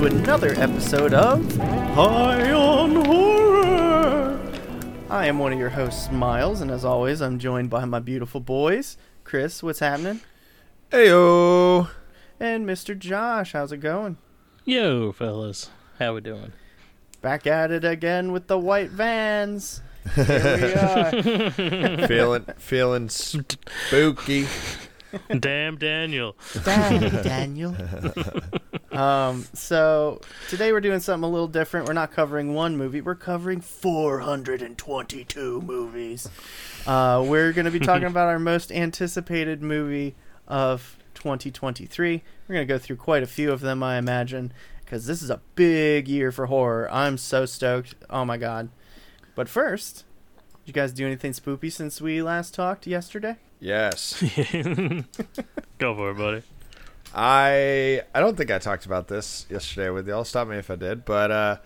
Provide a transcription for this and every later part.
Hello, and welcome to another episode of High on Horror. I am one of your hosts, Miles, and as always, I'm joined by my beautiful boys. Chris, what's happening? Heyo. And Mr. Josh, how's it going? Yo, fellas, how we doing? Back at it again with the white vans. Here we are. feeling feeling spooky. Damn, Daniel. Daddy Daniel. Um, so today we're doing something a little different. We're not covering one movie. We're covering 422 movies. Uh, we're going to be talking about our most anticipated movie of 2023. We're going to go through quite a few of them, I imagine, because this is a big year for horror. I'm so stoked. Oh my god. But first, did you guys do anything spoopy since we last talked yesterday? Yes. Go for it, buddy. I I don't think I talked about this yesterday with y'all. Stop me if I did. But uh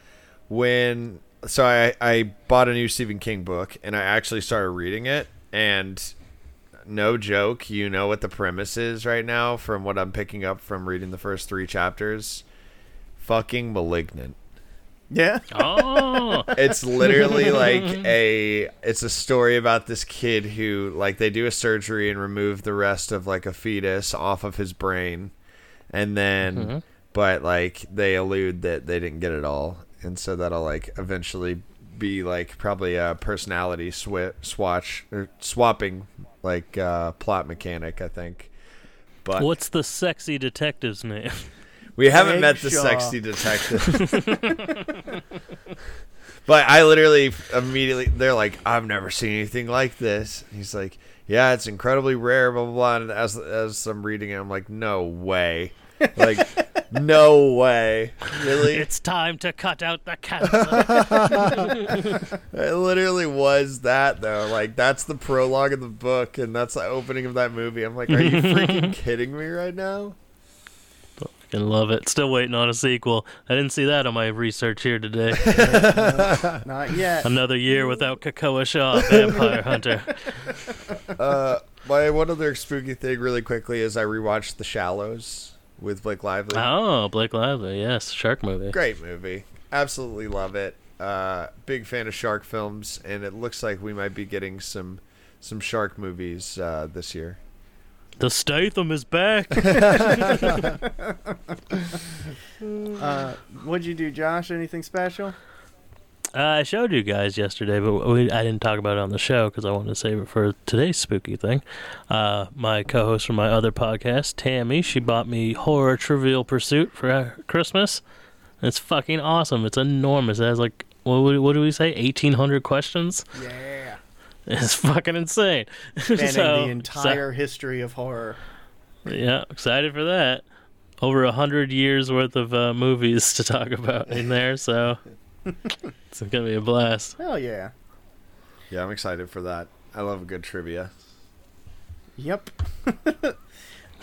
when so I I bought a new Stephen King book and I actually started reading it and no joke, you know what the premise is right now from what I'm picking up from reading the first 3 chapters. Fucking malignant. Yeah. Oh, it's literally like a it's a story about this kid who like they do a surgery and remove the rest of like a fetus off of his brain and then Mhm. but like they allude that they didn't get it all and so that'll like eventually be like probably a personality swi- swatch or swapping like uh plot mechanic i think but what's the sexy detective's name? we haven't met the Eggshaw. sexy detective. but I literally immediately they're like, I've never seen anything like this. He's like, Yeah, it's incredibly rare, blah blah blah. And as as I'm reading it, I'm like, No way. Like no way. Really? It's time to cut out the cancer. It literally was that though. Like that's the prologue of the book and that's the opening of that movie. I'm like, Are you freaking kidding me right now? Fucking love it. Still waiting on a sequel. I didn't see that on my research here today. Not yet. Another year without Kekoa Shaw, Vampire Hunter. Uh my one other spooky thing really quickly is I rewatched The Shallows with Blake Lively. Oh, Blake Lively, yes, shark movie. Great movie. Absolutely love it. Uh, big fan of shark films, and it looks like we might be getting some some shark movies uh, this year. The Statham is back. Uh, what'd you do, Josh? Anything special? Uh, I showed you guys yesterday, but we, I didn't talk about it on the show because I wanted to save it for today's spooky thing. Uh, my co-host from my other podcast, Tammy, she bought me Horror Trivial Pursuit for uh, Christmas. It's fucking awesome. It's enormous. It has like what, what do we say? Eighteen hundred questions. Yeah. It's fucking insane. Spanning So- the entire history of horror. yeah, excited for that. Over a hundred years worth of uh, movies to talk about in there, so it's gonna be a blast. Hell yeah. Yeah, I'm excited for that. I love a good trivia. Yep.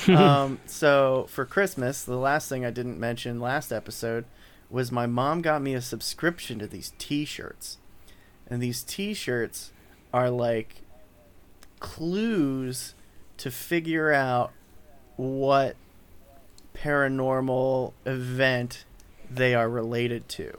um, so for Christmas, the last thing I didn't mention last episode was my mom got me a subscription to these T-shirts, and these T-shirts are like clues to figure out what paranormal event they are related to.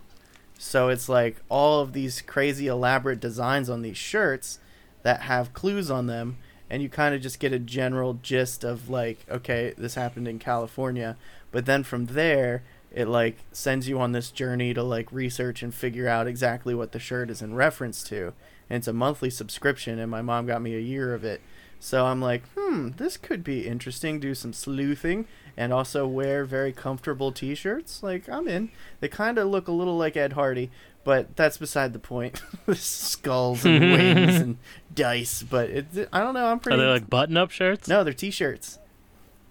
So it's like all of these crazy elaborate designs on these shirts that have clues on them and you kind of just get a general gist of like okay this happened in california but then from there it like sends you on this journey to like research and figure out exactly what the shirt is in reference to and it's a monthly subscription and my mom got me a year of it. So i'm like hmm this could be interesting do some sleuthing and also wear very comfortable t-shirts. Like i'm in. They kind of look a little like ed hardy but that's beside the point. With skulls and wings and dice but it, i don't know i'm pretty. Are they like button-up shirts? no they're t-shirts.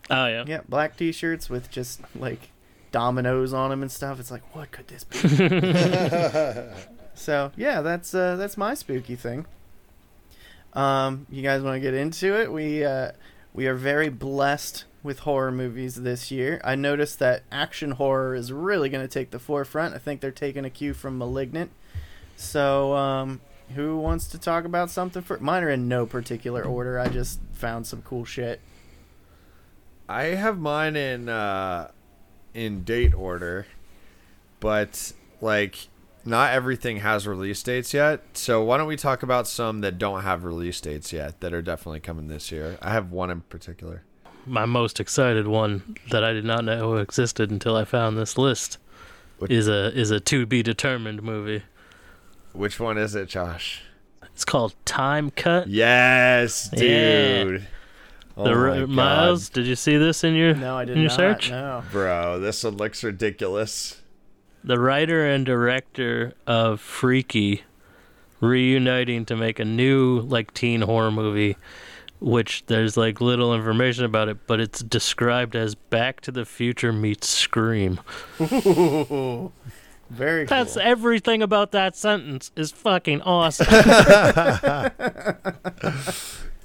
Oh yeah. yeah black t-shirts with just like dominoes on them and stuff. It's like what could this be so yeah that's uh that's my spooky thing um you guys want to get into it we uh we are very blessed with horror movies this year. I noticed that action horror is really going to take the forefront. I think they're taking a cue from Malignant. So, um, who wants to talk about something for mine are in no particular order. I just found some cool shit. I have mine in uh, in date order, but like not everything has release dates yet. So why don't we talk about some that don't have release dates yet that are definitely coming this year? I have one in particular. My most excited one that I did not know existed until I found this list is a is a to be determined movie. Which one is it, Josh? It's called Time Cut. Yes, Yeah. dude. Oh the my Ri- God. Miles, did you see this in your No, I did in your not. search? No. Bro, this one looks ridiculous. The writer and director of Freaky reuniting to make a new like teen horror movie which there's like little information about it, but it's described as Back to the Future meets Scream. Ooh, very cool. That's everything about that sentence is fucking awesome.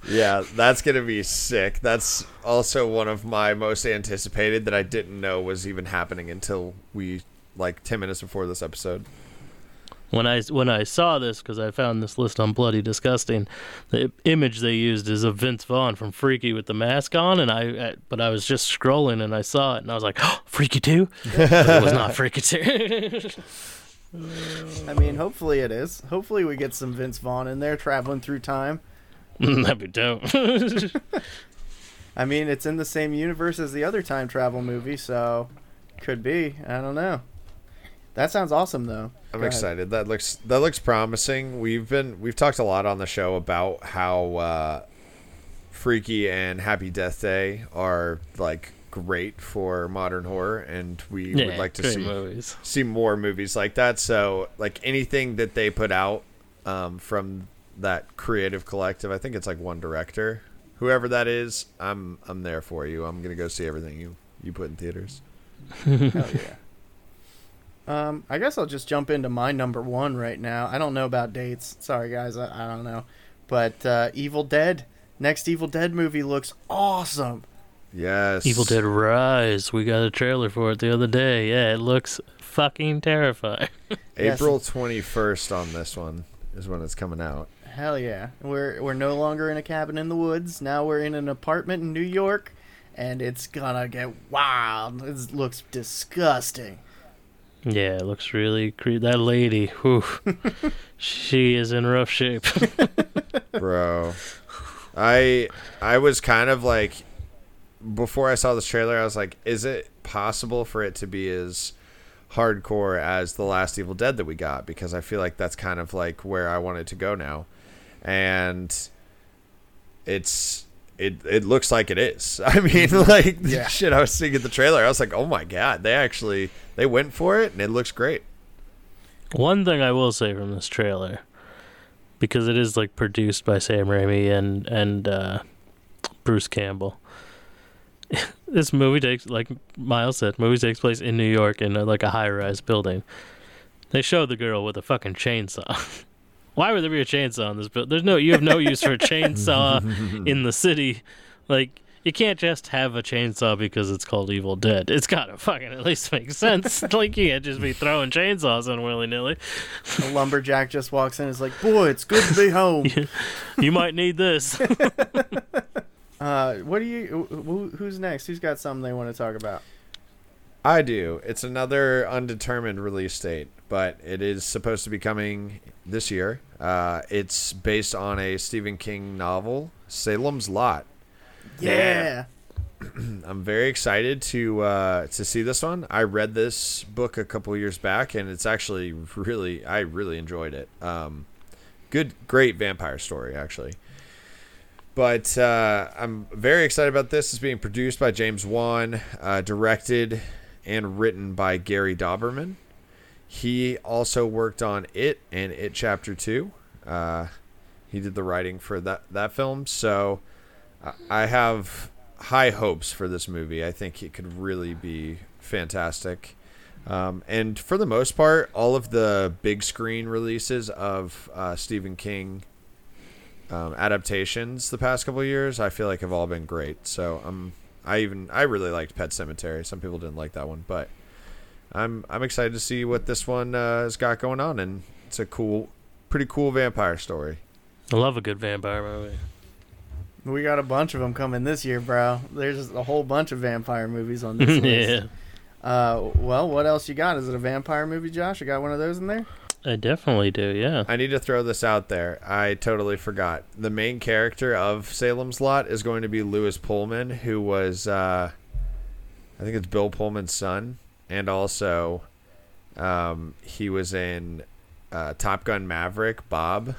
Yeah, that's gonna be sick. That's also one of my most anticipated that I didn't know was even happening until we like ten minutes before this episode. when I when I saw this because I found this list on Bloody Disgusting, the image they used is of Vince Vaughn from Freaky with the mask on, and I uh, but I was just scrolling and I saw it and I was like, oh, Freaky two, but it was not Freaky two. I mean, hopefully it is. Hopefully we get some Vince Vaughn in there traveling through time. That'd be dope. I mean, it's in the same universe as the other time travel movie, so could be. I don't know. That sounds awesome, though. I'm Go ahead. excited. That looks that looks promising. We've been we've talked a lot on the show about how uh, Freaky and Happy Death Day are like great for modern horror, and we would like to see movies. see more movies like that. So like anything that they put out um, from that creative collective, I think it's like one director, whoever that is. I'm I'm there for you. I'm gonna go see everything you you put in theaters. Hell yeah. Um, I guess I'll just jump into my number one right now. I don't know about dates. Sorry, guys. I, I don't know. But uh, Evil Dead. Next Evil Dead movie looks awesome. Yes, Evil Dead Rise. We got a trailer for it the other day. Yeah, it looks fucking terrifying. April 21st on this one is when it's coming out. Hell yeah. We're we're no longer in a cabin in the woods. Now we're in an apartment in New York and it's gonna get wild. It looks disgusting. Yeah, it looks really creepy. That lady, whew, she is in rough shape. Bro. I I was kind of like before I saw this trailer, I was like, is it possible for it to be as hardcore as the last Evil Dead that we got? Because I feel like that's kind of like where I wanted to go now. And it's it it looks like it is. I mean, like Yeah. shit I was seeing at the trailer, I was like, oh my god, they actually they went for it and it looks great. One thing I will say from this trailer, because it is like produced by Sam Raimi and and uh, Bruce Campbell. this movie takes, like Miles said, movie takes place in New York in a, like a high-rise building. They show the girl with a fucking chainsaw. Why would there be a chainsaw in this building? There's no, you have no use for a chainsaw in the city. Like you can't just have a chainsaw because it's called Evil Dead. It's gotta fucking at least make sense. like you can't just be throwing chainsaws on willy nilly. The lumberjack just walks in and is like, Boy, it's good to be home. You might need this. Uh, what do you? Who, who's next? Who's got something they want to talk about? I do. It's another undetermined release date, but it is supposed to be coming this year. Uh, it's based on a Stephen King novel, Salem's Lot. Yeah. I'm very excited to uh, to see this one. I read this book a couple years back, and it's actually really I really enjoyed it. Um, good, great vampire story actually. But uh, I'm very excited about this. It's being produced by James Wan, uh, directed and written by Gary Dauberman. He also worked on It and It Chapter Two. Uh, he did the writing for that that film, so I- I have high hopes for this movie. I think it could really be fantastic. Um, and for the most part, all of the big screen releases of uh, Stephen King um, adaptations the past couple years, I feel like have all been great. So um, I even I really liked Pet Sematary. Some people didn't like that one, but I'm I'm excited to see what this one uh, has got going on, and it's a cool, pretty cool vampire story. I love a good vampire movie. We got a bunch of them coming this year, bro. There's a whole bunch of vampire movies on this list. yeah. Uh, well, what else you got? Is it a vampire movie, Josh? You got one of those in there? I definitely do. Yeah. I need to throw this out there. I totally forgot. The main character of Salem's Lot is going to be Lewis Pullman, who was, uh, I think it's Bill Pullman's son, and also um, he was in uh, Top Gun Maverick, Bob,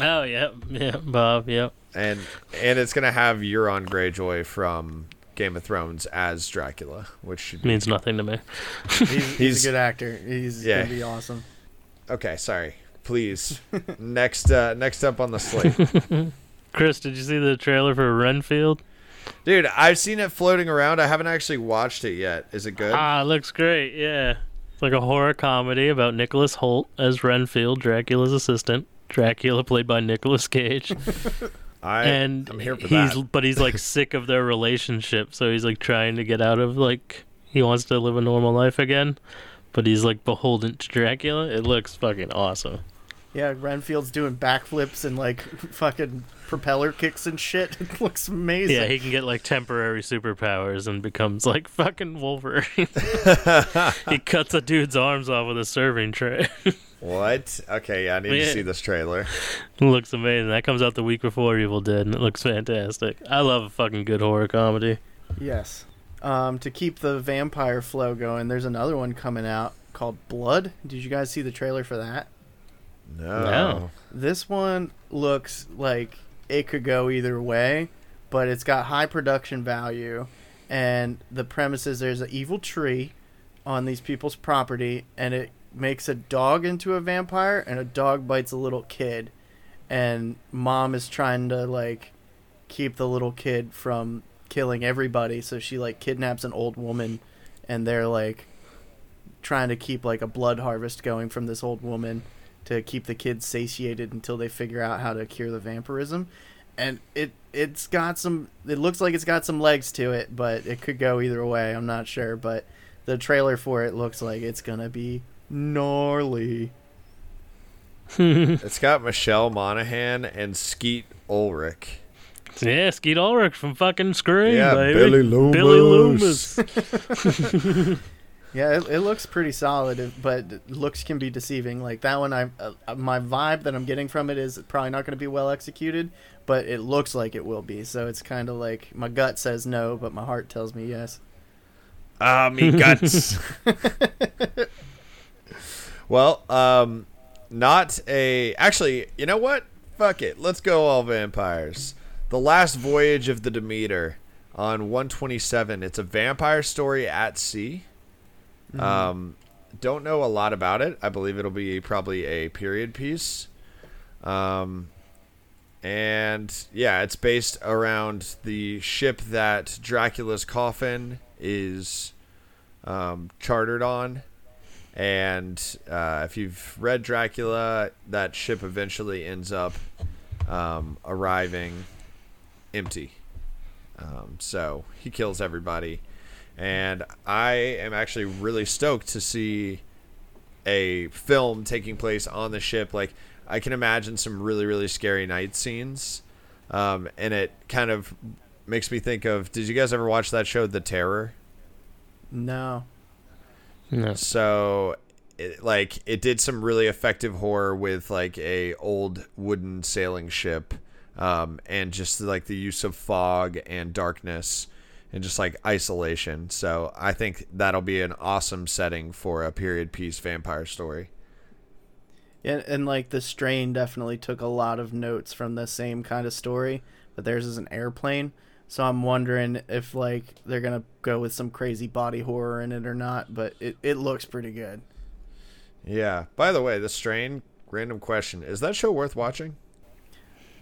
Oh yeah, yeah, Bob. Yep. and and it's gonna have Euron Greyjoy from Game of Thrones as Dracula, which should be Means nothing to me. He's, he's, He's- a good actor. He's Yeah. gonna be awesome. okay. Sorry, please. next, uh, next up on the slate. Chris, did you see the trailer for Renfield? Dude, I've seen it floating around. I haven't actually watched it yet. Is it good? Ah, it looks great. Yeah, it's like a horror comedy about Nicholas Hoult as Renfield, Dracula's assistant. Dracula played by Nicolas Cage, I, and I'm here for he's that. but he's like sick of their relationship, so he's like trying to get out of like he wants to live a normal life again, but he's like beholden to Dracula. It looks fucking awesome. Yeah, Renfield's doing backflips and like fucking propeller kicks and shit. It looks amazing. Yeah, he can get like temporary superpowers and becomes like fucking Wolverine. he cuts a dude's arms off with a serving tray. What? Okay, yeah, I need to see this trailer. It looks amazing. That comes out the week before Evil Dead, and it looks fantastic. I love a fucking good horror comedy. Yes. Um, to keep the vampire flow going, there's another one coming out called Blood. Did you guys see the trailer for that? No. No. This one looks like it could go either way, but it's got high production value. And the premise is there's an evil tree on these people's property, and it makes a dog into a vampire, and a dog bites a little kid. And mom is trying to, like, keep the little kid from killing everybody, so she, like, kidnaps an old woman, and they're, like, trying to keep, like, a blood harvest going from this old woman to keep the kids satiated until they figure out how to cure the vampirism. And it it's got some it looks like it's got some legs to it, but it could go either way. I'm not sure, but the trailer for it looks like it's going to be gnarly. It's got Michelle Monaghan and Skeet Ulrich. Yeah, Skeet Ulrich from fucking Scream, Yeah, baby. Billy Loomis. Billy Loomis. Yeah, it, it looks pretty solid, but looks can be deceiving. Like that one, I uh, my vibe that I'm getting from it is probably not going to be well executed, but it looks like it will be. So it's kind of like my gut says no, but my heart tells me yes. Ah, me guts. well, um, not a. Actually, you know what? Fuck it. Let's go all vampires. The Last Voyage of the Demeter on 127. It's a vampire story at sea. Um, don't know a lot about it. I believe it'll be probably a period piece. Um, and yeah, it's based around the ship that Dracula's coffin is um, chartered on. And uh, if you've read Dracula, that ship eventually ends up um, arriving empty. Um, so he kills everybody. And I am actually really stoked to see a film taking place on the ship. Like, I can imagine some really, really scary night scenes. Um, and it kind of makes me think of did you guys ever watch that show, The Terror? No. No. So, it, like, it did some really effective horror with like a old wooden sailing ship, um, and just like the use of fog and darkness, and just like isolation. So, I think that'll be an awesome setting for a period piece vampire story. Yeah, and like the strain definitely took a lot of notes from the same kind of story, but theirs is an airplane. So I'm wondering if like they're gonna go with some crazy body horror in it or not. But it, it looks pretty good. Yeah. By the way, the strain. Random question: Is that show worth watching?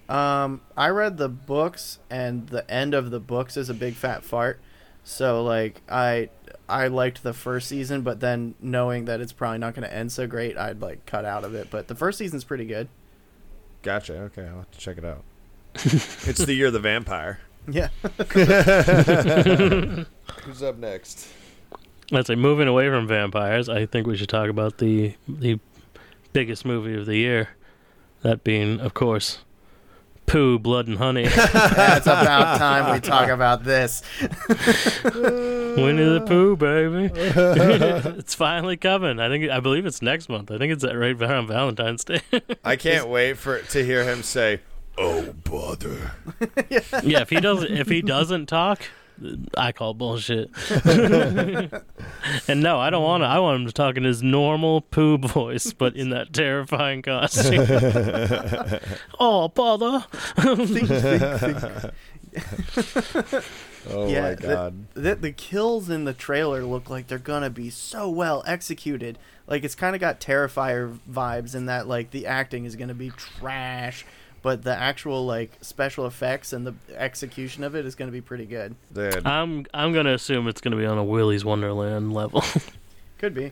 Um, I read the books, and the end of the books is a big fat fart. So like I I liked the first season, but then knowing that it's probably not going to end so great, I'd like cut out of it. But the first season's pretty good. Gotcha. Okay, I'll have to check it out. it's the year of the vampire. Yeah. Who's up next? Let's say moving away from vampires, I think we should talk about the the biggest movie of the year. That being, of course, Pooh, Blood and Honey. yeah, it's about time we talk about this. Winnie the Pooh, baby. it's finally coming. I think I believe it's next month. I think it's right around Valentine's Day. I can't wait for to hear him say, "Oh bother." yeah, if he doesn't if he doesn't talk, I call bullshit. and no, I don't want to. I want him to talk in his normal Pooh voice, but in that terrifying costume. oh, bother! Think, think, think. Oh Yeah, my the- god. the, the kills in the trailer look like they're gonna be so well executed. Like it's kind of got Terrifier vibes in that like the acting is gonna be trash, but the actual like special effects and the execution of it is gonna be pretty good. Dude, I'm I'm gonna assume it's gonna be on a Willy's Wonderland level. Could be.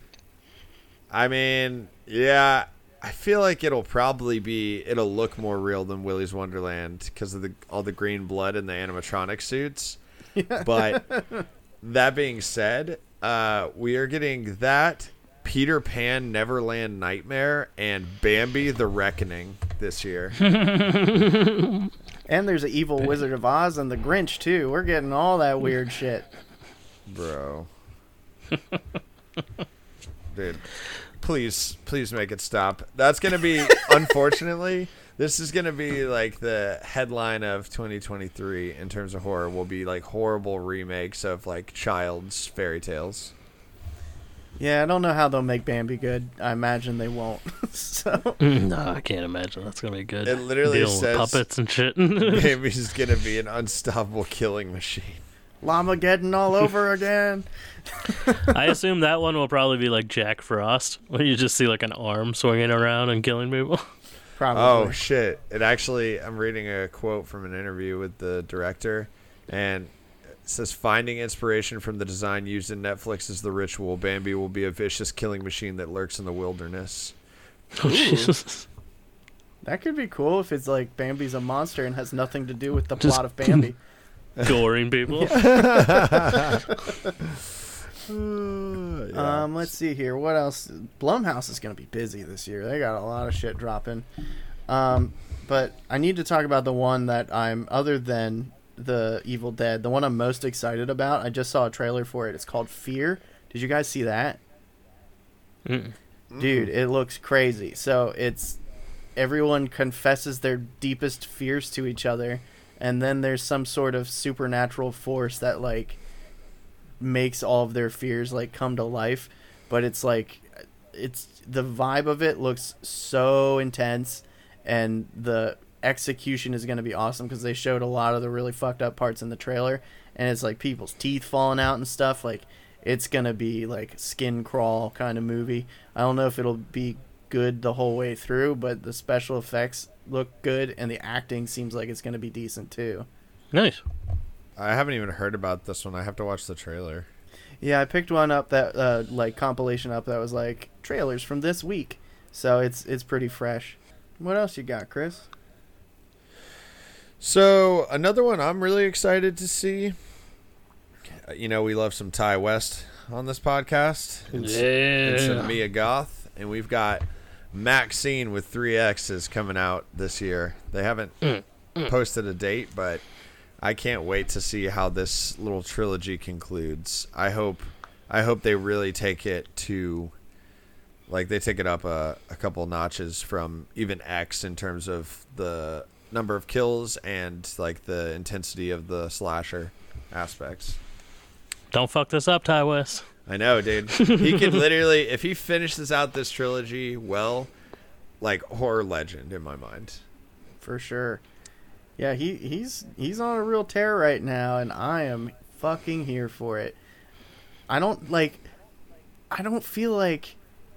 I mean, yeah, I feel like it'll probably be it'll look more real than Willy's Wonderland because of the all the green blood and the animatronic suits. But that being said, uh, we are getting that Peter Pan Neverland Nightmare and Bambi the Reckoning this year. And there's an evil Wizard of Oz and the Grinch too. We're getting all that weird shit. Bro. Dude, please, please make it stop. That's going to be, unfortunately, this is going to be like the headline of 2023 in terms of horror. Will be like horrible remakes of like child's fairy tales. Yeah, I don't know how they'll make Bambi good. I imagine they won't. so no, I can't imagine that's gonna be good. It literally Dealing says- with puppets and shit. Maybe he's going to be an unstoppable killing machine. llama getting all over again. I assume that one will probably be like Jack Frost, where you just see like an arm swinging around and killing people. Probably. Oh shit! It actually, I'm reading a quote from an interview with the director, and it says, "Finding inspiration from the design used in Netflix's The Ritual, Bambi will be a vicious killing machine that lurks in the wilderness." Oh, Jesus. That could be cool if it's like Bambi's a monster and has nothing to do with the Just- plot of Bambi. Goring people. Yeah. Um, let's see here. What else? Blumhouse is going to be busy this year. They got a lot of shit dropping. Um, but I need to talk about the one that I'm, other than the Evil Dead, the one I'm most excited about. I just saw a trailer for it. It's called Fear. Did you guys see that? Mm. Dude, it looks crazy. So it's everyone confesses their deepest fears to each other, and then there's some sort of supernatural force that like makes all of their fears like come to life. But it's like it's the vibe of it looks so intense, and the execution is going to be awesome because they showed a lot of the really fucked up parts in the trailer, and it's like people's teeth falling out and stuff. Like it's gonna be like skin crawl kind of movie. I don't know if it'll be good the whole way through, but the special effects look good and the acting seems like it's gonna be decent too. Nice. I haven't even heard about this one. I have to watch the trailer. Yeah, I picked one up that uh, like compilation up that was like trailers from this week, so it's it's pretty fresh. What else you got, Chris? So another one I'm really excited to see. Uh, You know, we love some Ti West on this podcast. It's, it's Yeah. a Mia Goth, and we've got Maxine with three X's coming out this year. They haven't Mm, posted a date, but I can't wait to see how this little trilogy concludes. I hope, I hope they really take it to, like they take it up a, a couple notches from even X in terms of the number of kills and like the intensity of the slasher aspects. Don't fuck this up, Ti West. I know, dude. He could literally, if he finishes out this trilogy well, like horror legend in my mind. For sure. Yeah, he he's he's on a real tear right now, and I am fucking here for it. I don't like. I don't feel like.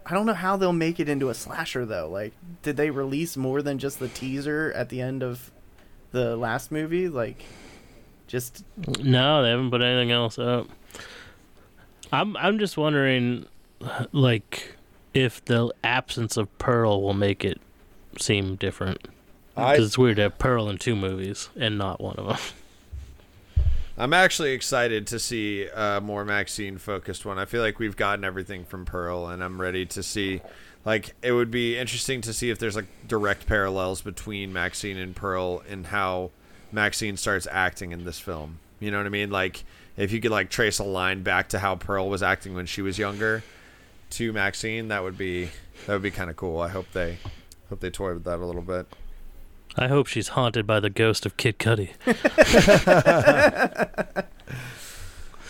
I don't know how they'll make it into a slasher though. Like, did they release more than just the teaser at the end of the last movie? Like, just No, they haven't put anything else up. I'm I'm just wondering, like, if the absence of Pearl will make it seem different. Because it's weird to have Pearl in two movies and not one of them. I'm actually excited to see a more Maxine focused one. I feel like we've gotten everything from Pearl, and I'm ready to see. Like, it would be interesting to see if there's like direct parallels between Maxine and Pearl and how Maxine starts acting in this film. You know what I mean? Like if you could like trace a line back to how Pearl was acting when she was younger to Maxine, that would be that would be kind of cool. I hope they hope they toy with that a little bit. I hope she's haunted by the ghost of Kid Cudi.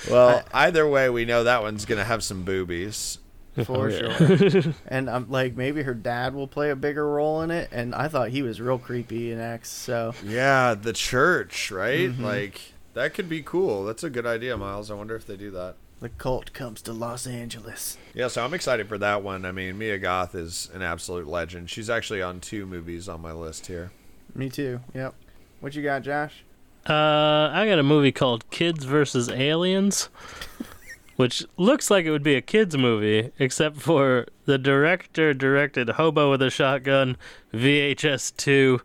Well, either way, we know that one's gonna have some boobies. for Oh, yeah. sure. and I'm like, maybe her dad will play a bigger role in it. And I thought he was real creepy in X. So Yeah, the church, right? Mhm. Like that could be cool. That's a good idea, Miles. I wonder if they do that. the cult comes to Los Angeles. Yeah, so I'm excited for that one. I mean, Mia Goth is an absolute legend. She's actually on two movies on my list here. Me too. Yep. What you got, Josh? Uh, I got a movie called Kids versus Aliens, which looks like it would be a kids movie, except for the director directed Hobo with a Shotgun, VHS 2,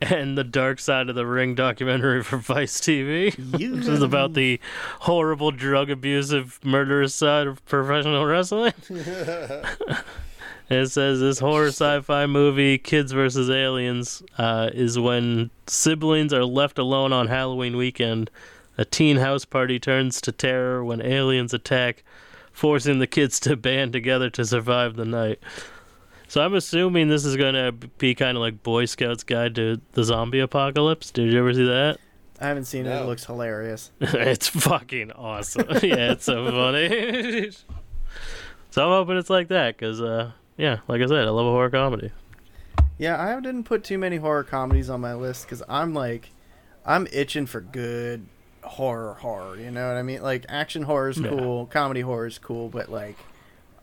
and the Dark Side of the Ring documentary for Vice TV, which is about the horrible drug abusive murderous side of professional wrestling. It says this horror sci-fi movie, Kids vs. Aliens, uh, is when siblings are left alone on Halloween weekend. A teen house party turns to terror when aliens attack, forcing the kids to band together to survive the night. So I'm assuming this is gonna be kind of like Boy Scouts Guide to the Zombie Apocalypse. Did you ever see that? I haven't seen it. It looks hilarious. it's fucking awesome. yeah, it's so funny. so I'm hoping it's like that, cause uh, yeah, like I said, I love a horror comedy. Yeah, I didn't put too many horror comedies on my list because I'm like, I'm itching for good horror horror. You know what I mean? Like action horror is Yeah. cool, comedy horror is cool, but like,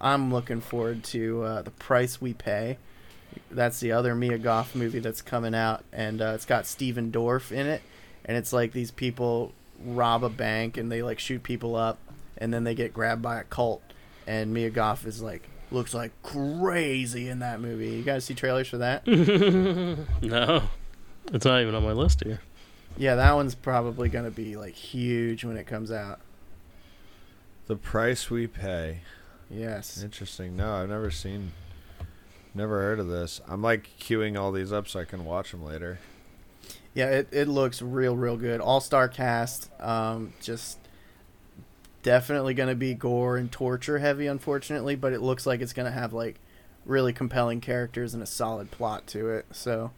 I'm looking forward to uh, the price we pay. That's the other Mia Goth movie that's coming out, and uh, it's got Stephen Dorff in it, and it's like these people rob a bank and they like shoot people up, and then they get grabbed by a cult, and Mia Goth is like looks like crazy in that movie. You guys see trailers for that? no, it's not even on my list here. Yeah, that one's probably gonna be like huge when it comes out. The price we pay. Yes. Interesting. No, I've never seen, never heard of this. I'm like queuing all these up so I can watch them later. Yeah, it, it looks real, real good. All star cast. Um, just definitely gonna be gore and torture heavy, unfortunately, but it looks like it's gonna have like really compelling characters and a solid plot to it. So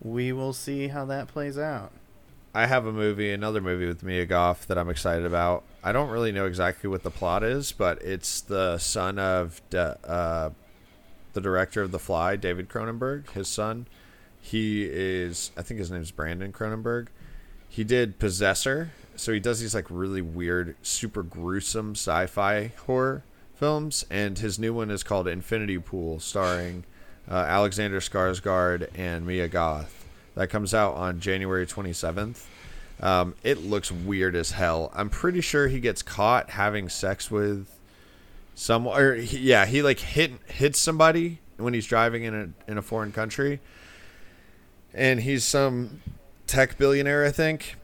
we will see how that plays out. I have a movie, another movie with Mia Goth that I'm excited about. I don't really know exactly what the plot is, but it's the son of de- uh, the director of The Fly, David Cronenberg. His son, he is, I think his name's Brandon Cronenberg. He did Possessor, so he does these like really weird, super gruesome sci-fi horror films, and his new one is called Infinity Pool, starring uh, Alexander Skarsgård and Mia Goth. That comes out on January 27th. Um, it looks weird as hell. I'm pretty sure he gets caught having sex with someone. Or yeah, he like hit hits somebody when he's driving in a in a foreign country, and he's some tech billionaire, I think.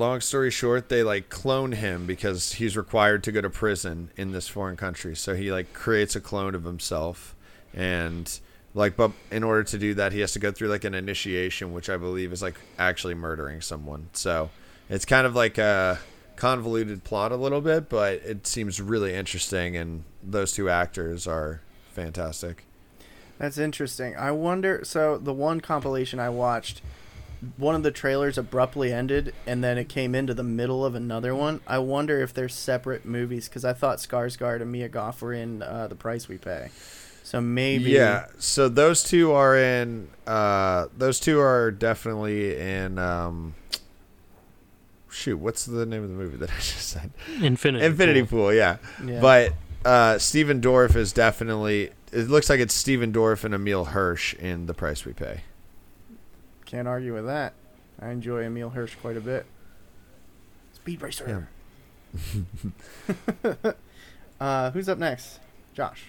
Long story short, they like clone him because he's required to go to prison in this foreign country. So he like creates a clone of himself, and like but in order to do that he has to go through like an initiation which i believe is like actually murdering someone so it's kind of like a convoluted plot a little bit but it seems really interesting and those two actors are fantastic That's interesting. I wonder. So the one compilation I watched, one of the trailers abruptly ended, and then it came into the middle of another one. I wonder if they're separate movies because I thought Skarsgård and Mia Goth were in uh, the price we pay. So maybe. yeah so those two are in uh those two are definitely in um shoot what's the name of the movie that i just said Infinity. infinity Pool. pool yeah Yeah. But uh, Stephen Dorff is definitely. It looks like it's Stephen Dorff and Emile Hirsch in The Price We Pay. Can't argue with that. I enjoy Emile Hirsch quite a bit. Speed Racer. uh, who's up next? Josh.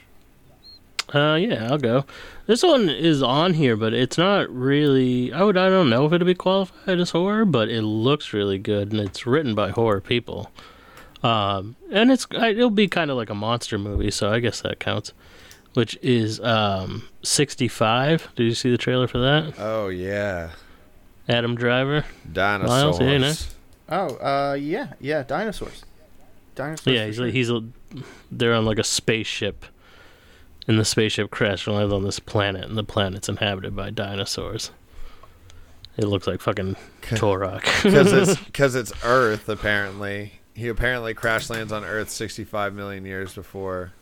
Uh, yeah, I'll go. This one is on here, but it's not really. I would. I don't know if it'd be qualified as horror, but it looks really good, and it's written by horror people. Um, and it's it'll be kind of like a monster movie, so I guess that counts. Which is um 65. Did you see the trailer for that? Oh yeah, Adam Driver. dinosaurs. Miles, hey, Nick. Oh, uh, yeah, yeah, dinosaurs. Dinosaurs. Yeah, he's sure. like, he's a, they're on like a spaceship, and the spaceship crashed and lands on this planet, and the planet's inhabited by dinosaurs. It looks like fucking Turok. because it's because it's Earth. Apparently, he apparently crash lands on Earth 65 million years before like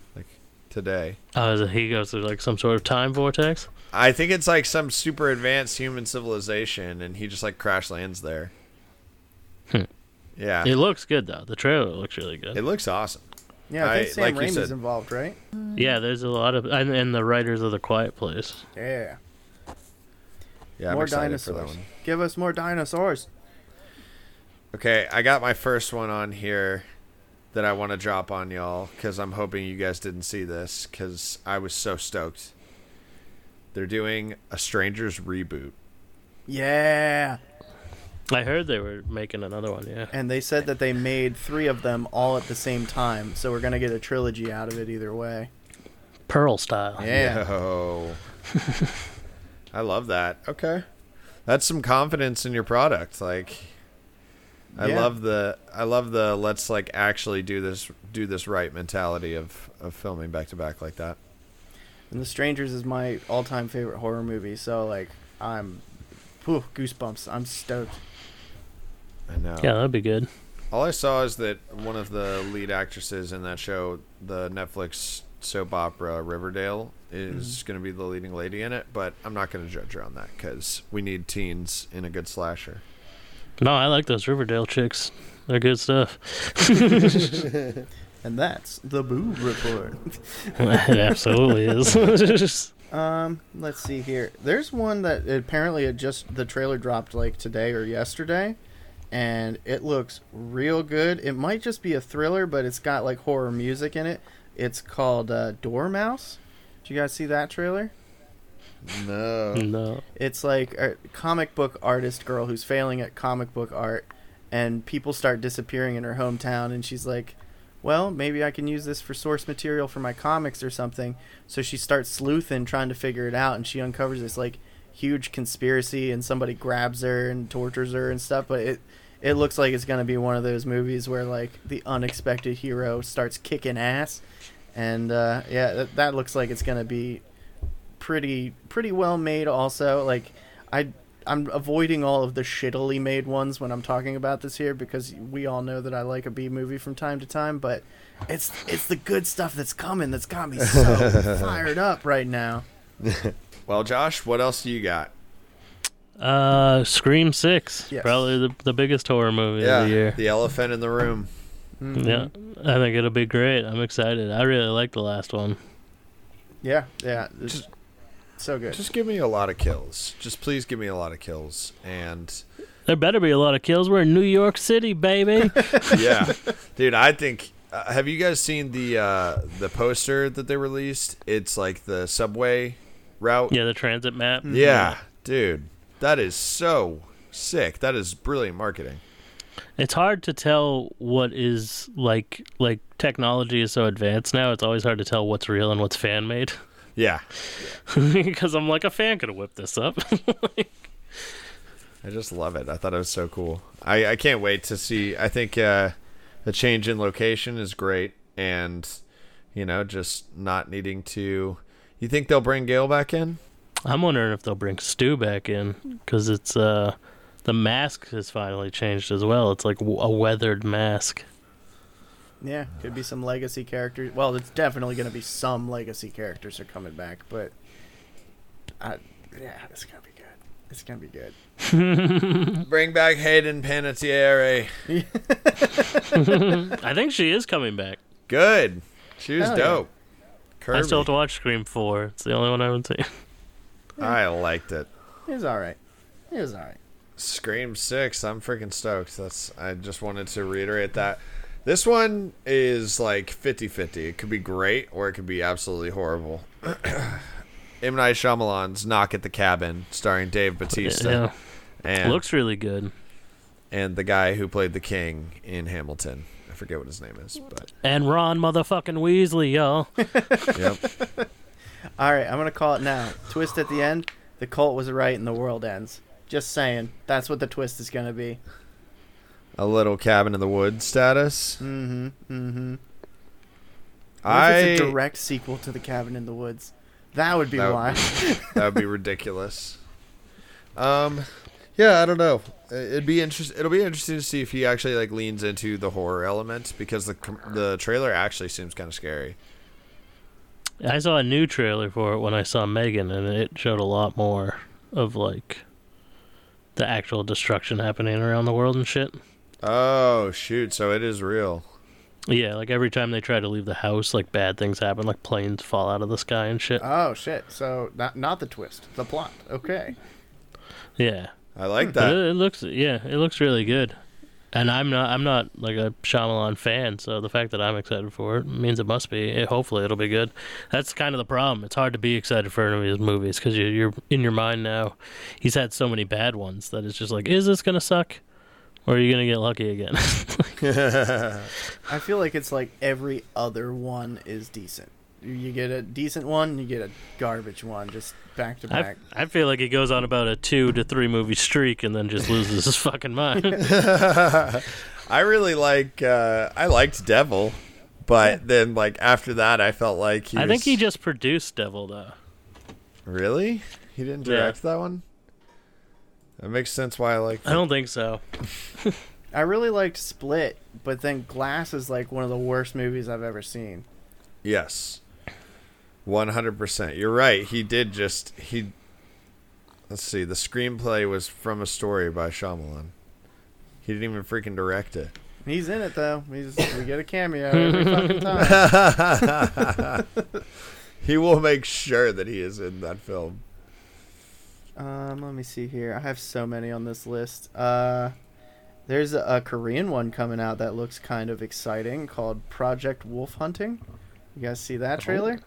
today. oh, is it, he goes through like some sort of time vortex. I think it's like some super advanced human civilization, and he just like crash lands there. Hmm. Yeah, It looks good though. The trailer looks really good. it looks awesome. yeah, I think I- Sam like you Raimi's said- involved, right? yeah, there's a lot of and, and the writers of the Quiet Place. Yeah. Yeah, I'm more excited for that dinosaurs. Give us more dinosaurs. Okay, I got my first one on here that I want to drop on y'all because I'm hoping you guys didn't see this because I was so stoked. They're doing a Strangers reboot. Yeah. I heard they were making another one. Yeah. And they said that they made three of them all at the same time, so we're gonna get a trilogy out of it either way. Pearl style. Yeah. Yo. I love that. Okay. That's some confidence in your product. Like I Yeah. love the I love the let's like actually do this do this right mentality of of filming back to back like that. And The Strangers is my all-time favorite horror movie, so like I'm, whew, goosebumps. I'm stoked. I know. Yeah, that'd be good. All I saw is that one of the lead actresses in that show, the Netflix soap opera Riverdale, is mm-hmm. going to be the leading lady in it. But I'm not going to judge her on that because we need teens in a good slasher. No, I like those Riverdale chicks. They're good stuff. And that's the Boob Report. it absolutely is. Um, let's see here. There's one that apparently it just the trailer dropped like today or yesterday, and it looks real good. It might just be a thriller, but it's got like horror music in it. It's called uh, Dormouse. Did you guys see that trailer? No. no. It's like a comic book artist girl who's failing at comic book art, and people start disappearing in her hometown, and she's like, "Well, maybe I can use this for source material for my comics or something." So she starts sleuthing, trying to figure it out, and she uncovers this like huge conspiracy, and somebody grabs her and tortures her and stuff. But it it looks like it's gonna be one of those movies where like the unexpected hero starts kicking ass, and uh, yeah, that, that looks like it's gonna be pretty pretty well made also like i i'm avoiding all of the shittily made ones when i'm talking about this here because we all know that i like a b movie from time to time but it's it's the good stuff that's coming that's got me so fired up right now Well, Josh, what else do you got? Uh, Scream Six. Yes. Probably the the biggest horror movie yeah, of the year. the elephant in the room. Mhm. Yeah, I think it'll be great. I'm excited. I really like the last one. yeah yeah Just- so good Just give me a lot of kills. Just please give me a lot of kills. And There better be a lot of kills. We're in New York City, baby. yeah, dude, I think. Uh, have you guys seen the uh, the poster that they released? It's like the subway route. yeah, the transit map. Yeah, dude, that is so sick. That is brilliant marketing. It's hard to tell what is like like technology is so advanced now. It's always hard to tell what's real and what's fan made. Yeah, because I'm like a fan could have whipped this up. I just love it. I thought it was so cool. I, I can't wait to see. I think uh, the change in location is great, and you know, just not needing to. You think they'll bring Gail back in? I'm wondering if they'll bring Stu back in because it's uh the mask has finally changed as well. It's like w- a weathered mask. Yeah could be some legacy characters well it's definitely going to be some legacy characters are coming back but I, yeah it's going to be good it's going to be good Bring back Hayden Panettiere. I think she is coming back. Good. She was Hell dope. Kirby. I still have to watch Scream Four. It's the only one I haven't seen. I liked it. it was all right it was all right Scream Six. I'm freaking stoked. That's. I just wanted to reiterate that. This one is like 50-50. It could be great or it could be absolutely horrible. M Night Shyamalan's Knock at the Cabin, starring Dave Bautista, Yeah, and looks really good. and the guy who played the king in Hamilton. I forget what his name is, but And Ron motherfucking Weasley, y'all. yep. All right, I'm gonna call it now. Twist at the end. The cult was right and the world ends. Just saying. That's what the twist is gonna be. A little cabin in the woods status. Mm-hmm. Mm-hmm. I it's a direct sequel to The Cabin in the Woods. That would be That would why. that would be ridiculous. Um, yeah, I don't know. It'd be interest. It'll be interesting to see if he actually like leans into the horror element because the the trailer actually seems kind of scary. I saw a new trailer for it when I saw Megan, and it showed a lot more of like the actual destruction happening around the world and shit. Oh shoot! So it is real. Yeah, like every time they try to leave the house, like bad things happen, like planes fall out of the sky and shit. oh shit! So not not the twist, the plot. Okay. Yeah, I like that. it, it looks yeah, it looks really good. And I'm not I'm not like a Shyamalan fan, so the fact that I'm excited for it means it must be. It, hopefully, it'll be good. That's kind of the problem. It's hard to be excited for any of his movies because you're, you're in your mind now. He's had so many bad ones that it's just like, is this gonna suck, or are you gonna get lucky again? I feel like it's like every other one is decent. You- You get a decent one, you get a garbage one, just back to back. I feel like he goes on about a two to three movie streak and then just loses his fucking mind. I really like. Uh, I liked Devil, but then like after that, I felt like he. I think he just produced Devil though. really. He didn't Yeah. direct that one. That makes sense why I like. I don't think so. I really liked Split, but then Glass is like one of the worst movies I've ever seen. Yes. 100%. You're right. He did just he Let's see. The screenplay was from a story by Shyamalan. He didn't even freaking direct it. He's in it though. He's we get a cameo every fucking time. he will make sure that he is in that film. Um, let me see here. I have so many on this list. Uh, there's a, a Korean one coming out that looks kind of exciting called Project Wolf Hunting. You guys see that trailer?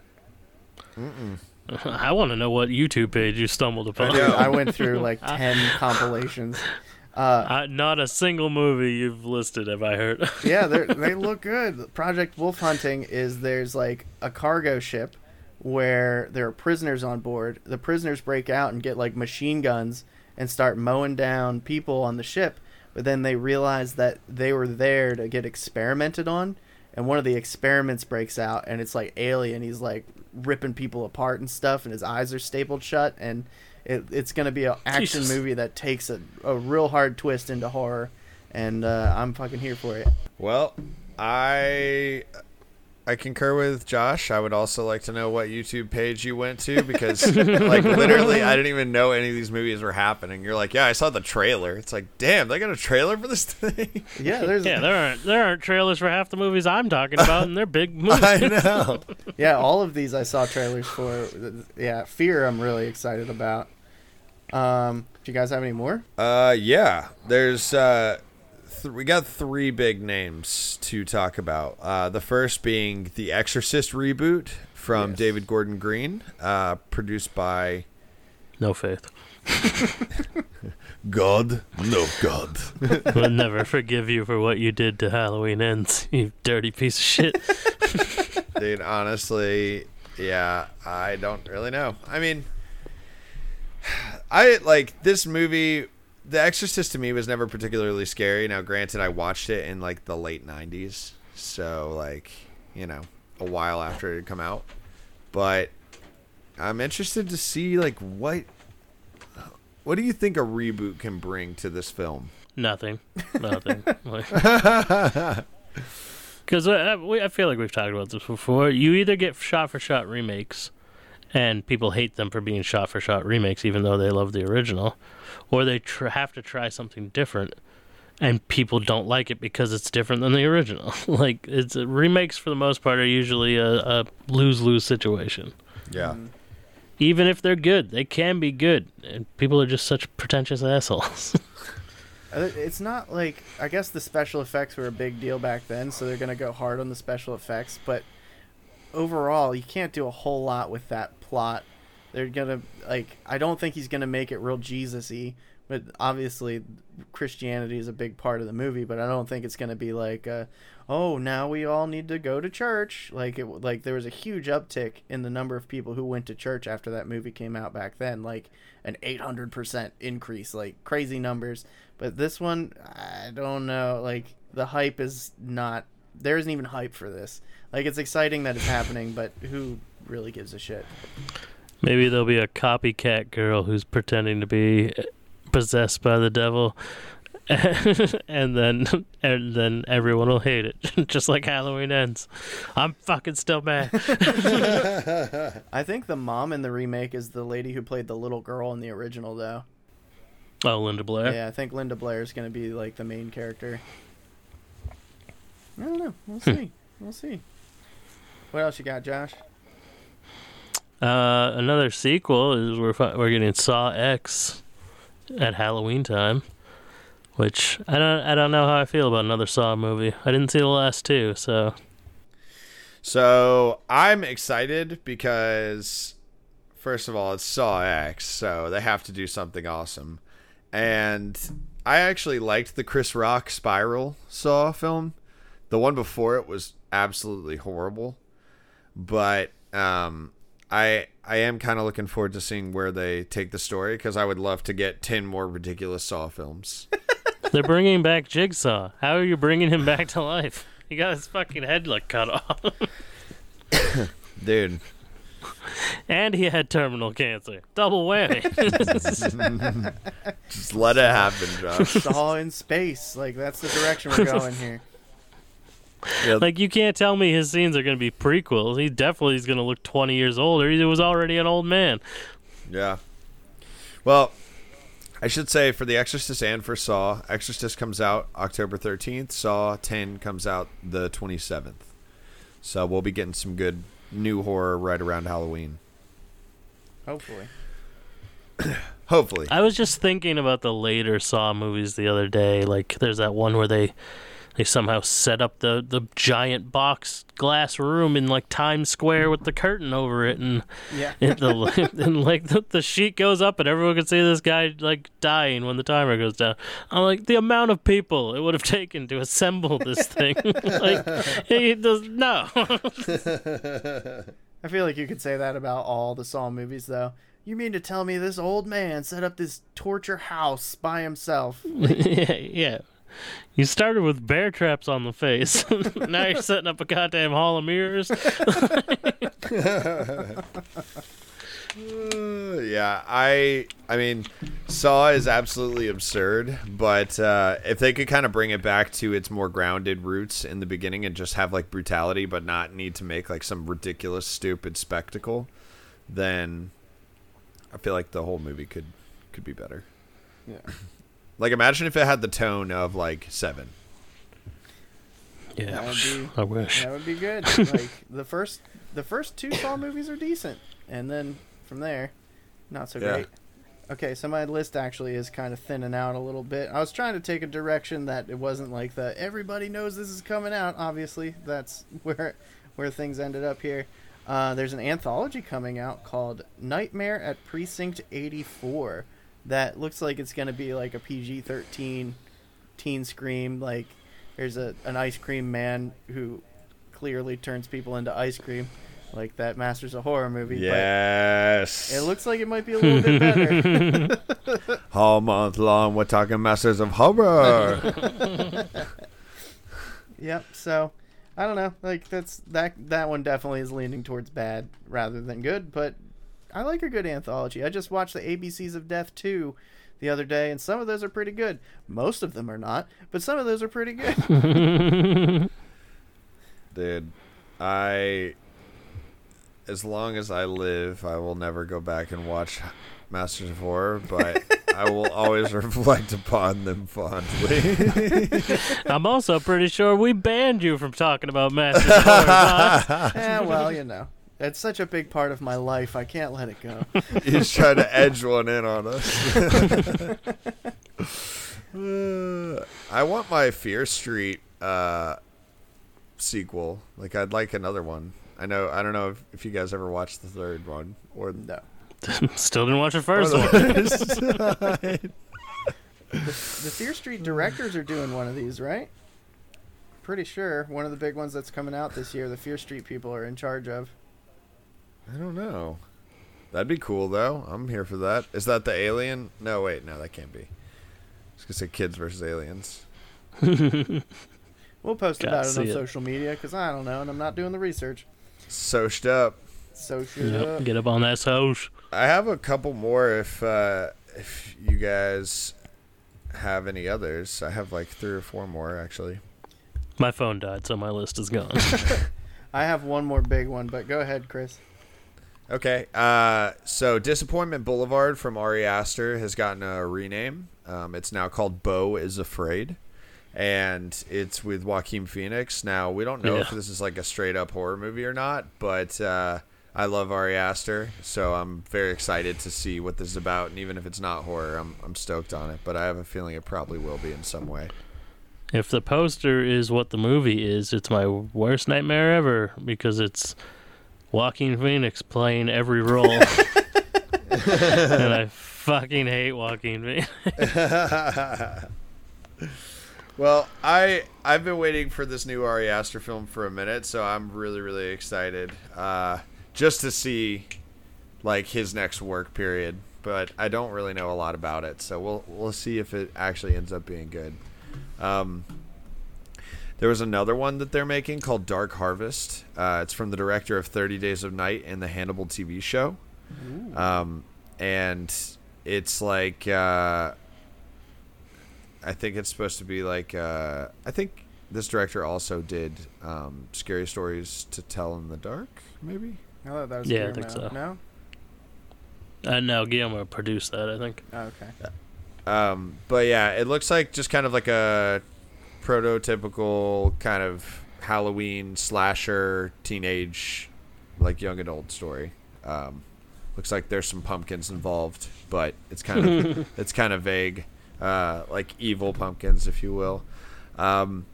Mm-mm. I want to know what YouTube page you stumbled upon. Dude, I went through like ten compilations. Uh, Uh, not a single movie you've listed have I heard. yeah, they they look good. Project Wolf Hunting is there's like a cargo ship where there are prisoners on board. The prisoners break out and get like machine guns and start mowing down people on the ship. But then they realize that they were there to get experimented on, and one of the experiments breaks out, and it's like alien. He's like ripping people apart and stuff, and his eyes are stapled shut, and it, it's gonna be an action Jesus. movie that takes a, a real hard twist into horror, and uh, I'm fucking here for it. Well, I I concur with Josh. I would also like to know what YouTube page you went to because like literally I didn't even know any of these movies were happening. You're like, "Yeah, I saw the trailer." It's like, "Damn, they got a trailer for this thing?" Yeah, there's yeah, there aren't there aren't trailers for half the movies I'm talking about, and they're big movies. I know. yeah, all of these I saw trailers for. Yeah, Fear I'm really excited about. Um, do you guys have any more? Uh, yeah. There's uh, th- we got three big names to talk about. Uh, the first being the Exorcist reboot from Yes. David Gordon Green, uh, produced by No faith. God. No God. We'll never forgive you for what you did to Halloween Ends, you dirty piece of shit. Dude, honestly, yeah, I don't really know. I mean, I like this movie. The Exorcist to me was never particularly scary. Now, granted, I watched it in like the late '90s, so like you know, a while after it had come out. But I'm interested to see like what what do you think a reboot can bring to this film? Nothing. Nothing. Because I, uh, we- I feel like we've talked about this before. You either get shot for shot remakes, and people hate them for being shot for shot remakes, even though they love the original, or they tr- have to try something different, and people don't like it because it's different than the original. like it's remakes for the most part are usually a, a lose lose situation. Yeah. Um, Even if they're good, they can be good, and people are just such pretentious assholes. Uh, It's not like I guess the special effects were a big deal back then, so they're gonna go hard on the special effects. But overall, you can't do a whole lot with that plot. They're gonna like I don't think he's gonna make it real Jesus-y, but obviously Christianity is a big part of the movie, but I don't think it's to be like, uh, oh, now we all need to go to church. Like it, like there was a huge uptick in the number of people who went to church after that movie came out back then, like an 800% increase, like crazy numbers. But this one, I don't know. Like the hype is not. There isn't even hype for this. Like it's exciting that it's happening, but who really gives a shit? Maybe there'll be a copycat girl who's pretending to be possessed by the devil, and then and then everyone will hate it, just like Halloween ends. I'm fucking still mad. I think the mom in the remake is the lady who played the little girl in the original, though. oh, Linda Blair. Yeah, I think Linda Blair is going to be like the main character. I don't know. We'll see. we'll see. What else you got, Josh? Uh, another sequel is we're fi- we're getting Saw X at Halloween time, which I don't I don't know how I feel about another Saw movie. I didn't see the last two, so So I'm excited because, first of all, it's Saw X, so they have to do something awesome. And I actually liked the Chris Rock Spiral Saw film. The one before it was absolutely horrible, but um, I I am kind of looking forward to seeing where they take the story because I would love to get ten more ridiculous Saw films. they're bringing back Jigsaw. How are you bringing him back to life? He got his fucking head like cut off, Dude, and he had terminal cancer. Double whammy. just let it happen, Josh. It's all in space. Like that's the direction we're going here. Yeah, like you can't tell me his scenes are going to be prequels. He definitely is going to look 20 years older. He was already an old man. Yeah. Well, I should say for The Exorcist and for Saw, Exorcist comes out October 13th, Saw 10 comes out the 27th. So we'll be getting some good new horror right around Halloween. Hopefully. Hopefully. I was just thinking about the later Saw movies the other day. Like, there's that one where they they somehow set up the the giant box glass room in like Times Square with the curtain over it, and Yeah. it, the and like the, the sheet goes up, and everyone can see this guy like dying when the timer goes down. I'm like, the amount of people it would have taken to assemble this thing, like, he does no. I feel like you could say that about all the Saw movies, though. You mean to tell me this old man set up this torture house by himself? yeah, yeah. You started with bear traps on the face. now you're setting up a goddamn hall of mirrors. Uh, yeah, I I mean, Saw is absolutely absurd, but uh, if they could kind of bring it back to its more grounded roots in the beginning and just have like brutality, but not need to make like some ridiculous, stupid spectacle, then I feel like the whole movie could could be better. Yeah. Like, imagine if it had the tone of like Seven. Yeah, That would be I wish. that would be good. like the first the first two Saw movies are decent, and then from there, not so Yeah. great. Okay, so my list actually is kind of thinning out a little bit. I was trying to take a direction that it wasn't like the everybody knows this is coming out. Obviously, that's where where things ended up here. Uh, there's an anthology coming out called Nightmare at Precinct 84 that looks like it's going to be like a PG-13 teen scream. Like there's a an ice cream man who clearly turns people into ice cream, like that Masters of Horror movie. Yes. But it looks like it might be a little bit better. All month long, we're talking Masters of Horror. Yep. So, I don't know. Like that's that that one definitely is leaning towards bad rather than good, but I like a good anthology. I just watched the ABCs of Death 2 the other day and some of those are pretty good. Most of them are not, but some of those are pretty good. Dude, I. As long as I live, I will never go back and watch Masters of Horror, but I will always reflect upon them fondly. I'm also pretty sure we banned you from talking about Masters of Horror. Bob. yeah, eh, well, you know. It's such a big part of my life. I can't let it go. He's trying to edge one in on us. Uh, I want my Fear Street uh, sequel. Like, I'd like another one. I know. I don't know if, if you guys ever watched the third one or No. Still didn't watch the first one. the The, the Fear Street directors are doing one of these, right? Pretty sure one of the big ones that's coming out this year. The Fear Street people are in charge of. I don't know. That'd be cool though. I'm here for that. Is that the alien? No, wait, no, that can't be. I was gonna say kids versus aliens. We'll post Gotta about it on it. social media because I don't know, and I'm not doing the research. Socied up. So shut Yep, up. get up on that sauce. I have a couple more if uh, if you guys have any others. I have like three or four more actually. My phone died, so my list is gone. I have one more big one, but go ahead, Chris. Okay. Uh, so Disappointment Boulevard from Ari Aster has gotten a rename. Um, it's now called Beau is Afraid. And it's with Joaquin Phoenix. Now, we don't know if this is like a straight up horror movie or not, but uh, I love Ari Aster, so I'm very excited to see what this is about. And even if it's not horror, I'm, I'm stoked on it, but I have a feeling it probably will be in some way. if the poster is what the movie is, it's my worst nightmare ever because it's Joaquin Phoenix playing every role. and I fucking hate Joaquin Phoenix. well, I I've been waiting for this new Ari Aster film for a minute, so I'm really really excited uh, just to see like his next work period. But I don't really know a lot about it, so we'll we'll see if it actually ends up being good. Um, there was another one that they're making called Dark Harvest. Uh, it's from the director of Thirty Days of Night and the Hannibal TV show. Um, and it's like uh, I think it's supposed to be like uh, I think this director also did um, Scary Stories to Tell in the Dark, maybe. I thought that was Yeah, I think so. No? Uh, no, Guillermo produced that, I think. Oh, okay. Um, but yeah, it looks like just kind of like a prototypical kind of Halloween slasher teenage like young adult story. Um, looks like there's some pumpkins involved, but it's kind of it's kind of vague, uh, like evil pumpkins, if you will. Um,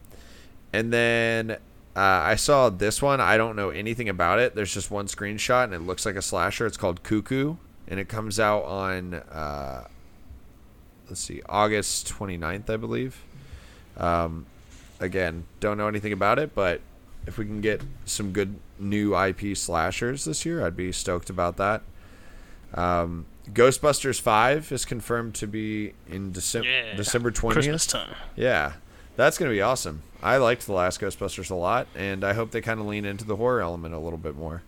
and then uh, I saw this one. I don't know anything about it. There's just one screenshot, and it looks like a slasher. It's called Cuckoo, and it comes out on uh, let's see, August 29th, I believe. Um, again, don't know anything about it, but if we can get some good new IP slashers this year, I'd be stoked about that. Um, Ghostbusters 5 is confirmed to be in Decem- Yeah. December 20th. Christmas time. Yeah, that's going to be awesome. I liked the last Ghostbusters a lot, and I hope they kind of lean into the horror element a little bit more.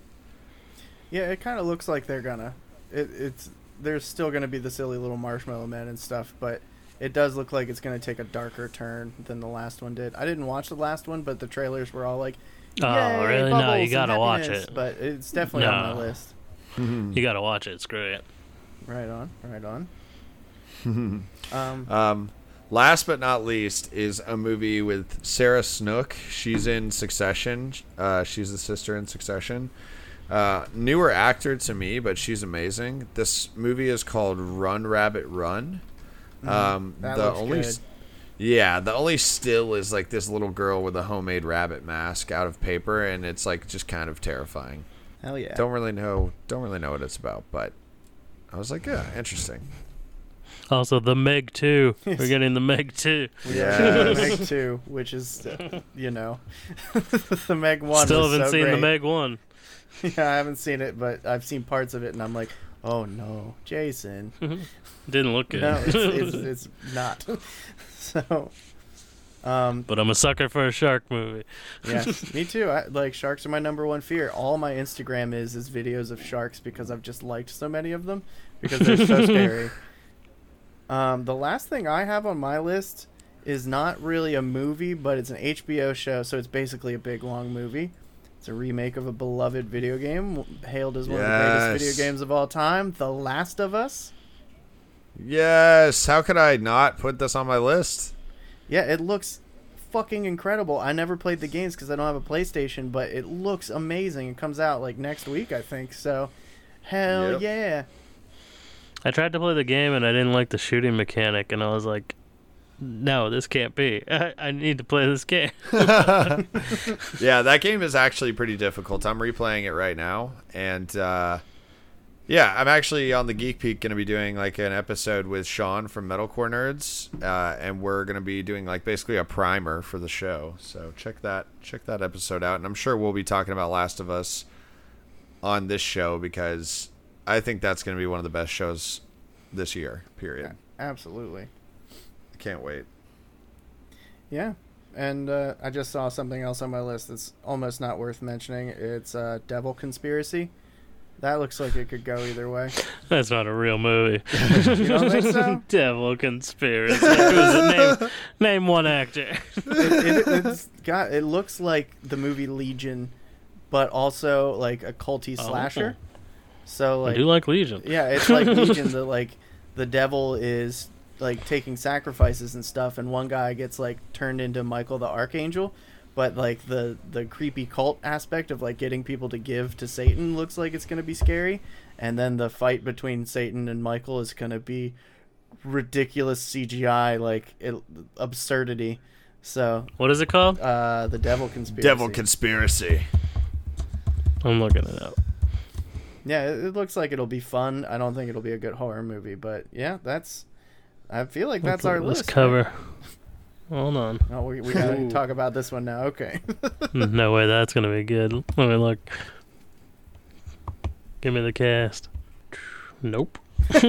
Yeah, it kind of looks like they're gonna. It, it's there's still gonna be the silly little marshmallow men and stuff, but it does look like it's gonna take a darker turn than the last one did. I didn't watch the last one, but the trailers were all like, Oh, really? No, you gotta watch it. But it's definitely on my list. You gotta watch it. Screw it. Right on, right on. um, Um, last but not least is a movie with Sarah Snook. She's in Succession. Uh, she's the sister in Succession. Uh, newer actor to me, but she's amazing. This movie is called Run Rabbit Run. Um, Mm-hmm. that the looks only, good. yeah, the only still is like this little girl with a homemade rabbit mask out of paper, and it's like just kind of terrifying. hell yeah. Don't really know, don't really know what it's about, but I was like, yeah, interesting. Also, the Meg 2. We're getting the Meg 2. We have the Yes. Meg two, which is, uh, you know, the Meg one. Still haven't so seen the. Meg 1. Yeah, I haven't seen it, but I've seen parts of it, and I'm like, oh no, Jason. Didn't look good. No, it's, it's, it's not. so, um, but I'm a sucker for a shark movie. yeah, me too. I, like sharks are my number one fear. All my Instagram is is videos of sharks because I've just liked so many of them because they're so scary. Um, the last thing I have on my list is not really a movie, but it's an HBO show, so it's basically a big long movie. It's a remake of a beloved video game, hailed as one of the greatest video games of all time, The Last of Us. Yes, how could I not put this on my list? Yeah, it looks fucking incredible. I never played the games because I don't have a PlayStation, but it looks amazing. It comes out like next week, I think. So, hell Yep. yeah! I tried to play the game and I didn't like the shooting mechanic, and I was like, no, this can't be. I, I need to play this game. yeah, that game is actually pretty difficult. I'm replaying it right now, and uh, Yeah, I'm actually on the Geek Peak going to be doing like an episode with Sean from Metalcore Nerds, uh, and we're going to be doing like basically a primer for the show. So check that check that episode out, and I'm sure we'll be talking about Last of Us on this show because I think that's going to be one of the best shows this year. Period. Absolutely. I can't wait. Yeah. And uh, I just saw something else on my list that's almost not worth mentioning. It's uh, Devil Conspiracy. That looks like it could go either way. That's not a real movie. You don't think so? Devil conspiracy. Who's it? Name, name one actor. it, it, it's got. It looks like the movie Legion, but also like a culty Oh. slasher. So I like, do like Legion. yeah, it's like Legion. The like, the devil is like taking sacrifices and stuff, and one guy gets like turned into Michael the Archangel. But like the the creepy cult aspect of like getting people to give to Satan looks like it's gonna be scary, and then the fight between Satan and Michael is gonna be ridiculous CGI like it, absurdity. So What is it called? uh, the Devil Conspiracy. Devil Conspiracy. I'm looking it up. Yeah, it, it looks like it'll be fun. I don't think it'll be a good horror movie, but yeah, that's. I feel like that's our Let's list. cover. Hold on. Oh, we, we gotta talk about this one now. Okay. Hmm, no way that's gonna be good. Let me look. Give me the cast. Nope.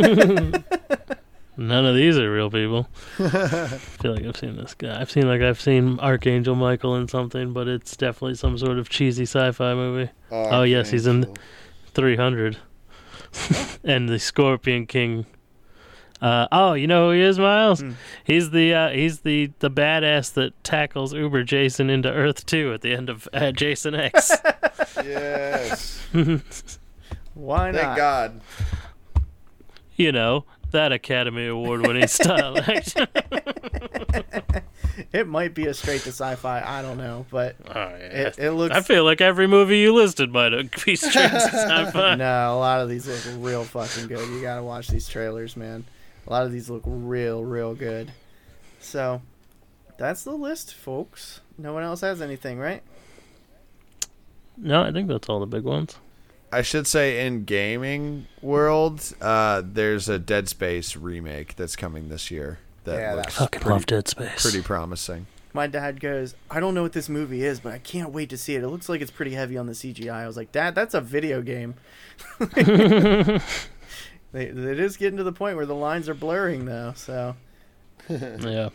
None of these are real people. I feel like I've seen this guy. I've seen like I've seen Archangel Michael in something, but it's definitely some sort of cheesy sci-fi movie. Oh, yes, he's in- 300. and the Scorpion King. Uh, oh, you know who he is, Miles? Hmm. He's the uh, he's the the badass that tackles Uber Jason into Earth 2 at the end of uh, Jason X. Yes. Why not? Thank? God. you know that Academy Award winning style action. It might be a straight to Syfy. I don't know, but Oh yeah. it, it looks. I feel like every movie you listed might be straight to Syfy. no, a lot of these look real fucking good. You gotta watch these trailers, man. A lot of these look real, real good. So, that's the list, folks. No one else has anything, right? No, I think that's all the big ones. I should say in gaming world, uh, there's a Dead Space remake that's coming this year. That Yeah, looks Fucking pretty, love Dead Space. pretty promising. My dad goes, I don't know what this movie is, but I can't wait to see it. It looks like it's pretty heavy on the CGI. I was like, Dad, that's a video game. They, it is getting to the point where the lines are blurring, though. So yeah.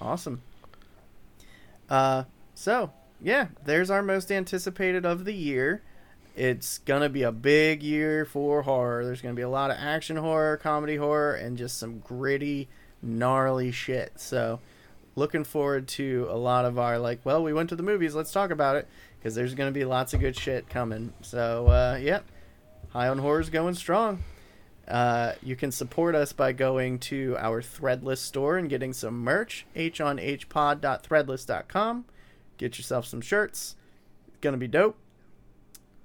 awesome. Uh, so yeah, there's our most anticipated of the year. It's gonna be a big year for horror. There's gonna be a lot of action horror, comedy horror, and just some gritty, gnarly shit. So, looking forward to a lot of our like, well, we went to the movies, let's talk about it, because there's gonna be lots of good shit coming. So, uh, yep, High on Horror's going strong. Uh, you can support us by going to our Threadless store and getting some merch. H on honhpod.threadless.com. Get yourself some shirts. It's gonna be dope.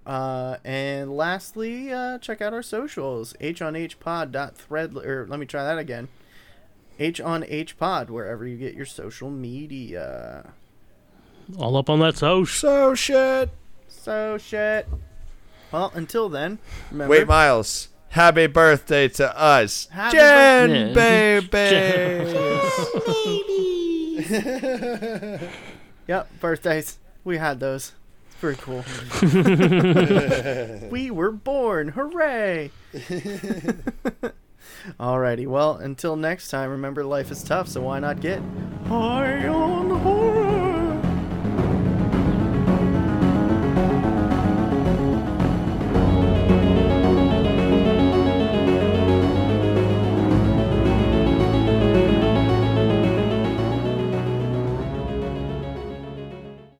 Uh, and lastly, uh, check out our socials. H honhpod.thread or let me try that again. H on H pod wherever you get your social media. All up on that social. So shit. So shit. Well, until then, remember. Wait, Miles. Happy birthday to us, Happy Jen, birthday. baby. Yep, birthdays. We had those. It's pretty cool. we were born. Hooray! Alrighty, well, until next time, remember life is tough, so why not get high on horror?